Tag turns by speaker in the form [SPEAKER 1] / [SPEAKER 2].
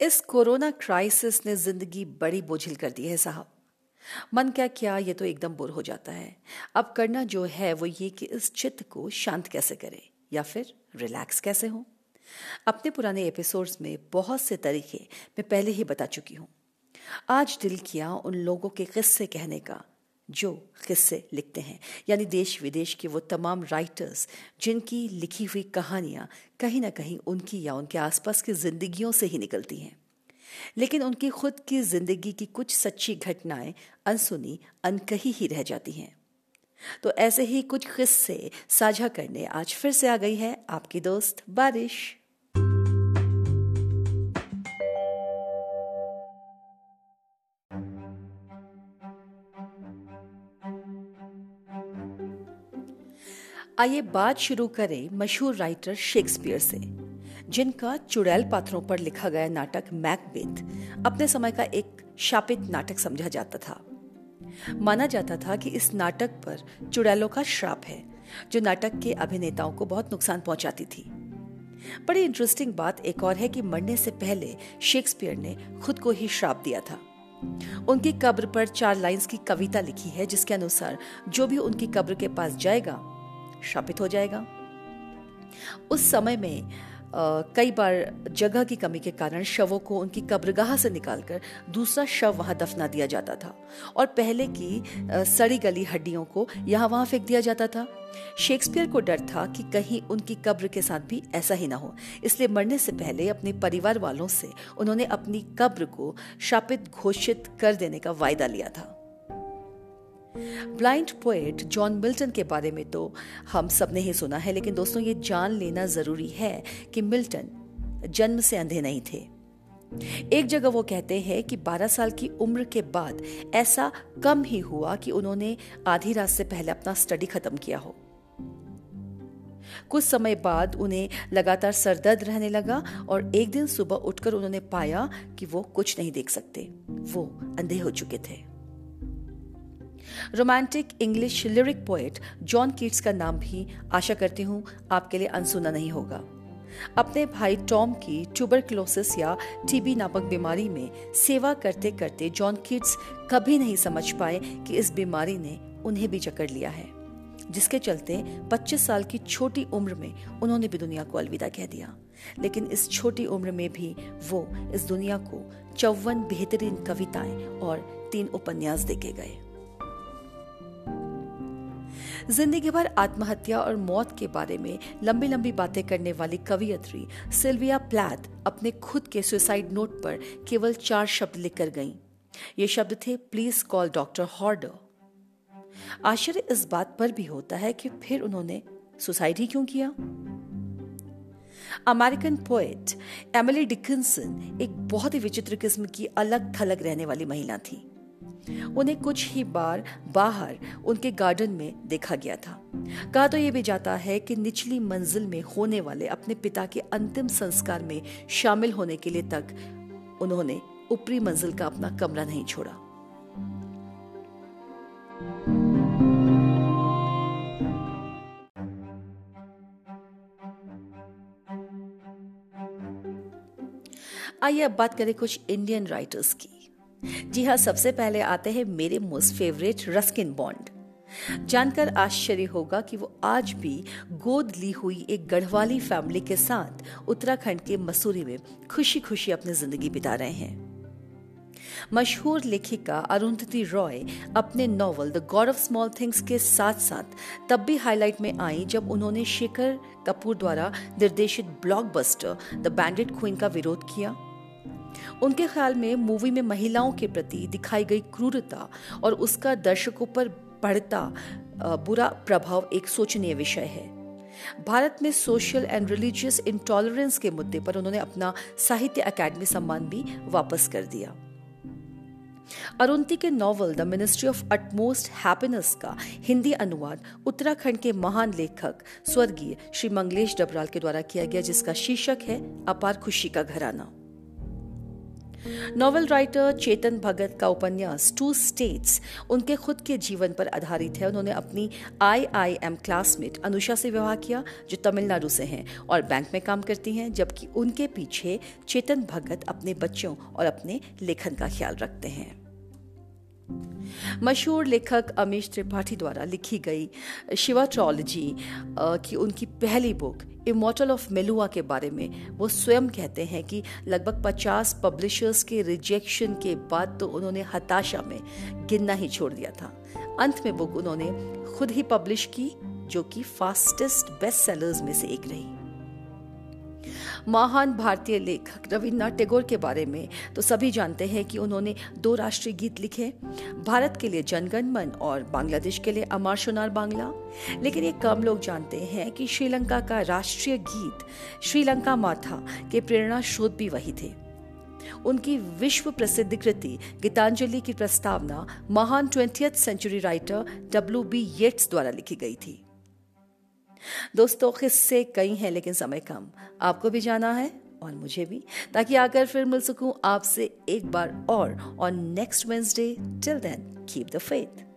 [SPEAKER 1] इस corona crisis ने ज़िंदगी बड़ी बोझिल कर दी है, साहब। मन क्या क्या, ये तो एकदम बोर हो जाता है। अब करना जो है, वो ये कि इस चित्त को शांत कैसे करें, या फिर रिलैक्स कैसे हो? अपने पुराने एपिसोड्स में बहुत से तरीके मैं पहले ही बता चुकी हूँ। आज दिल किया उन लोगों के किस्से कहने का जो किस्से लिखते हैं। यानी देश विदेश के वो तमाम राइटर्स जिनकी लिखी हुई कहानियाँ कहीं ना कहीं उनकी या उनके आसपास की जिंदगियों से ही निकलती हैं। लेकिन उनकी खुद की ज़िंदगी की कुछ सच्ची घटनाएँ अनसुनी, अनकही ही रह जाती हैं। तो ऐसे ही कुछ किस्से साझा करने आज फिर से आ गई है आपकी दोस्त बारिश। आइए बात शुरू करें मशहूर राइटर शेक्सपियर से, जिनका चुड़ैल पात्रों पर लिखा गया नाटक मैकबेथ अपने समय का एक शापित नाटक समझा जाता था। माना जाता था कि इस नाटक पर चुड़ैलों का श्राप है, जो नाटक के अभिनेताओं को बहुत नुकसान पहुंचाती थी। बड़ी इंटरेस्टिंग बात एक और है कि मरने से पहले शेक्सपियर ने खुद को ही श्राप दिया था। उनकी कब्र पर चार लाइंस की कविता लिखी है, जिसके अनुसार जो भी उनकी कब्र के पास जाएगा शापित हो जाएगा। उस समय में आ, कई बार जगह की कमी के कारण शवों को उनकी कब्रगाह से निकालकर दूसरा शव वहाँ दफना दिया जाता था और पहले की आ, सड़ी गली हड्डियों को यहाँ वहाँ फेंक दिया जाता था। शेक्सपियर को डर था कि कहीं उनकी कब्र के साथ भी ऐसा ही ना हो। इसलिए मरने से पहले अपने परिवार वालों से उन्होंने अपनी कब्र को शापित घोषित कर देने का वायदा लिया था। ब्लाइंड पोएट जॉन मिल्टन के बारे में तो हम सबने ही सुना है, लेकिन दोस्तों ये जान लेना ज़रूरी है कि मिल्टन जन्म से अंधे नहीं थे। एक जगह वो कहते हैं कि 12 साल की उम्र के बाद ऐसा कम ही हुआ कि उन्होंने आधी रात से पहले अपना स्टडी खत्म किया हो। कुछ समय बाद उन्हें लगातार सरदर्द रहने लगा और एक दिन सुबह उठकर उन्होंने पाया कि वो कुछ नहीं देख सकते, वो अंधे हो चुके थे। Romantic English lyric poet John Keats का नाम भी आशा करती हूँ आपके लिए अनसुना नहीं होगा। अपने भाई टॉम की ट्यूबरक्लोसिस या टीबी नामक बीमारी में सेवा करते करते जॉन किड्स कभी नहीं समझ पाए कि इस बीमारी ने उन्हें भी जकड़ लिया है, जिसके चलते 25 साल की छोटी उम्र में उन्होंने भी दुनिया को अलविदा कह दिया। लेकिन इस छोटी उम्र में भी वो इस दुनिया को चौवन बेहतरीन कविताएँ और तीन उपन्यास देके गए। ज़िंदगी भर आत्महत्या और मौत के बारे में लंबी लंबी बातें करने वाली कवियत्री सिल्विया प्लैथ अपने खुद के सुसाइड नोट पर केवल चार शब्द लिखकर गईं। ये शब्द थे, प्लीज़ कॉल डॉक्टर हॉर्डर। आश्चर्य इस बात पर भी होता है कि फिर उन्होंने सुसाइड ही क्यों किया? अमेरिकन पोएट एमिली डिकिंसन एक बहुत ही विचित्र किस्म की अलग थलग रहने वाली महिला थी। उन्हें कुछ ही बार बाहर उनके गार्डन में देखा गया था। कहा तो यह भी जाता है कि निचली मंजिल में होने वाले अपने पिता के अंतिम संस्कार में शामिल होने के लिए तक उन्होंने ऊपरी मंजिल का अपना कमरा नहीं छोड़ा। आइए अब बात करें कुछ इंडियन राइटर्स की। जी हाँ सबसे पहले आते हैं मेरे मोस्ट फेवरेट रस्किन बॉन्ड जानकर आश्चर्य होगा कि वो आज भी गोद ली हुई एक गढ़वाली फैमिली के साथ उत्तराखंड के मसूरी में खुशी खुशी अपनी ज़िंदगी बिता रहे हैं। मशहूर लेखिका अरुंधति रॉय अपने novel The God of Small Things के साथ साथ तब भी हाईलाइट में आई जब उन्होंने शेखर कपूर द्वारा निर्देशित ब्लॉकबस्टर द बैंडेड क्वीन का विरोध किया। उनके ख्याल में मूवी में महिलाओं के प्रति दिखाई गई क्रूरता और उसका दर्शकों पर बढ़ता बुरा प्रभाव एक सोचनीय विषय है। भारत में सोशल एंड रिलीजियस इंटॉलरेंस के मुद्दे पर उन्होंने अपना साहित्य अकादमी सम्मान भी वापस कर दिया। अरुंती के novel The Ministry of Utmost Happiness का हिंदी अनुवाद उत्तराखंड के महान लेखक, स्वर्गीय श्री मंगलेश डबराल के द्वारा किया गया, जिसका शीर्षक है, अपार खुशी का घराना। नॉवल राइटर चेतन भगत का उपन्यास टू स्टेट्स उनके खुद के जीवन पर आधारित है। उन्होंने अपनी I I M classmate Anusha से विवाह किया, जो तमिलनाडु से हैं और बैंक में काम करती हैं, जबकि उनके पीछे चेतन भगत अपने बच्चों और अपने लेखन का ख्याल रखते हैं। मशहूर लेखक अमीश त्रिपाठी द्वारा लिखी गई शिवा ट्रॉलॉजी की उनकी पहली बुक इमोटल ऑफ़ मेलुआ के बारे में, वो स्वयं कहते हैं कि लगभग 50 पब्लिशर्स के रिजेक्शन के बाद तो उन्होंने हताशा में गिनना ही छोड़ दिया था। अंत में बुक उन्होंने खुद ही पब्लिश की, जो कि फास्टेस्ट बेस्ट सेलर्स में से एक रही। महान भारतीय लेखक रविन्द्रनाथ टैगोर के बारे में। तो सभी जानते हैं कि उन्होंने दो राष्ट्रीय गीत लिखे, भारत के लिए जनगण मन और बांग्लादेश के लिए अमर सोनार बांग्ला। लेकिन ये कम लोग जानते हैं कि श्रीलंका का राष्ट्रीय गीत श्रीलंका माथा के प्रेरणा स्रोत भी वही थे। उनकी विश्व प्रसिद्ध कृति, गीतांजलि की प्रस्तावना महान twenty century writer W B Yeats द्वारा लिखी गई थी। दोस्तों, किस्से कई हैं, लेकिन समय कम। आपको भी जाना है और मुझे भी। ताकि आकर फिर मिल सकूँ आपसे एक बार और। On next Wednesday till then keep the faith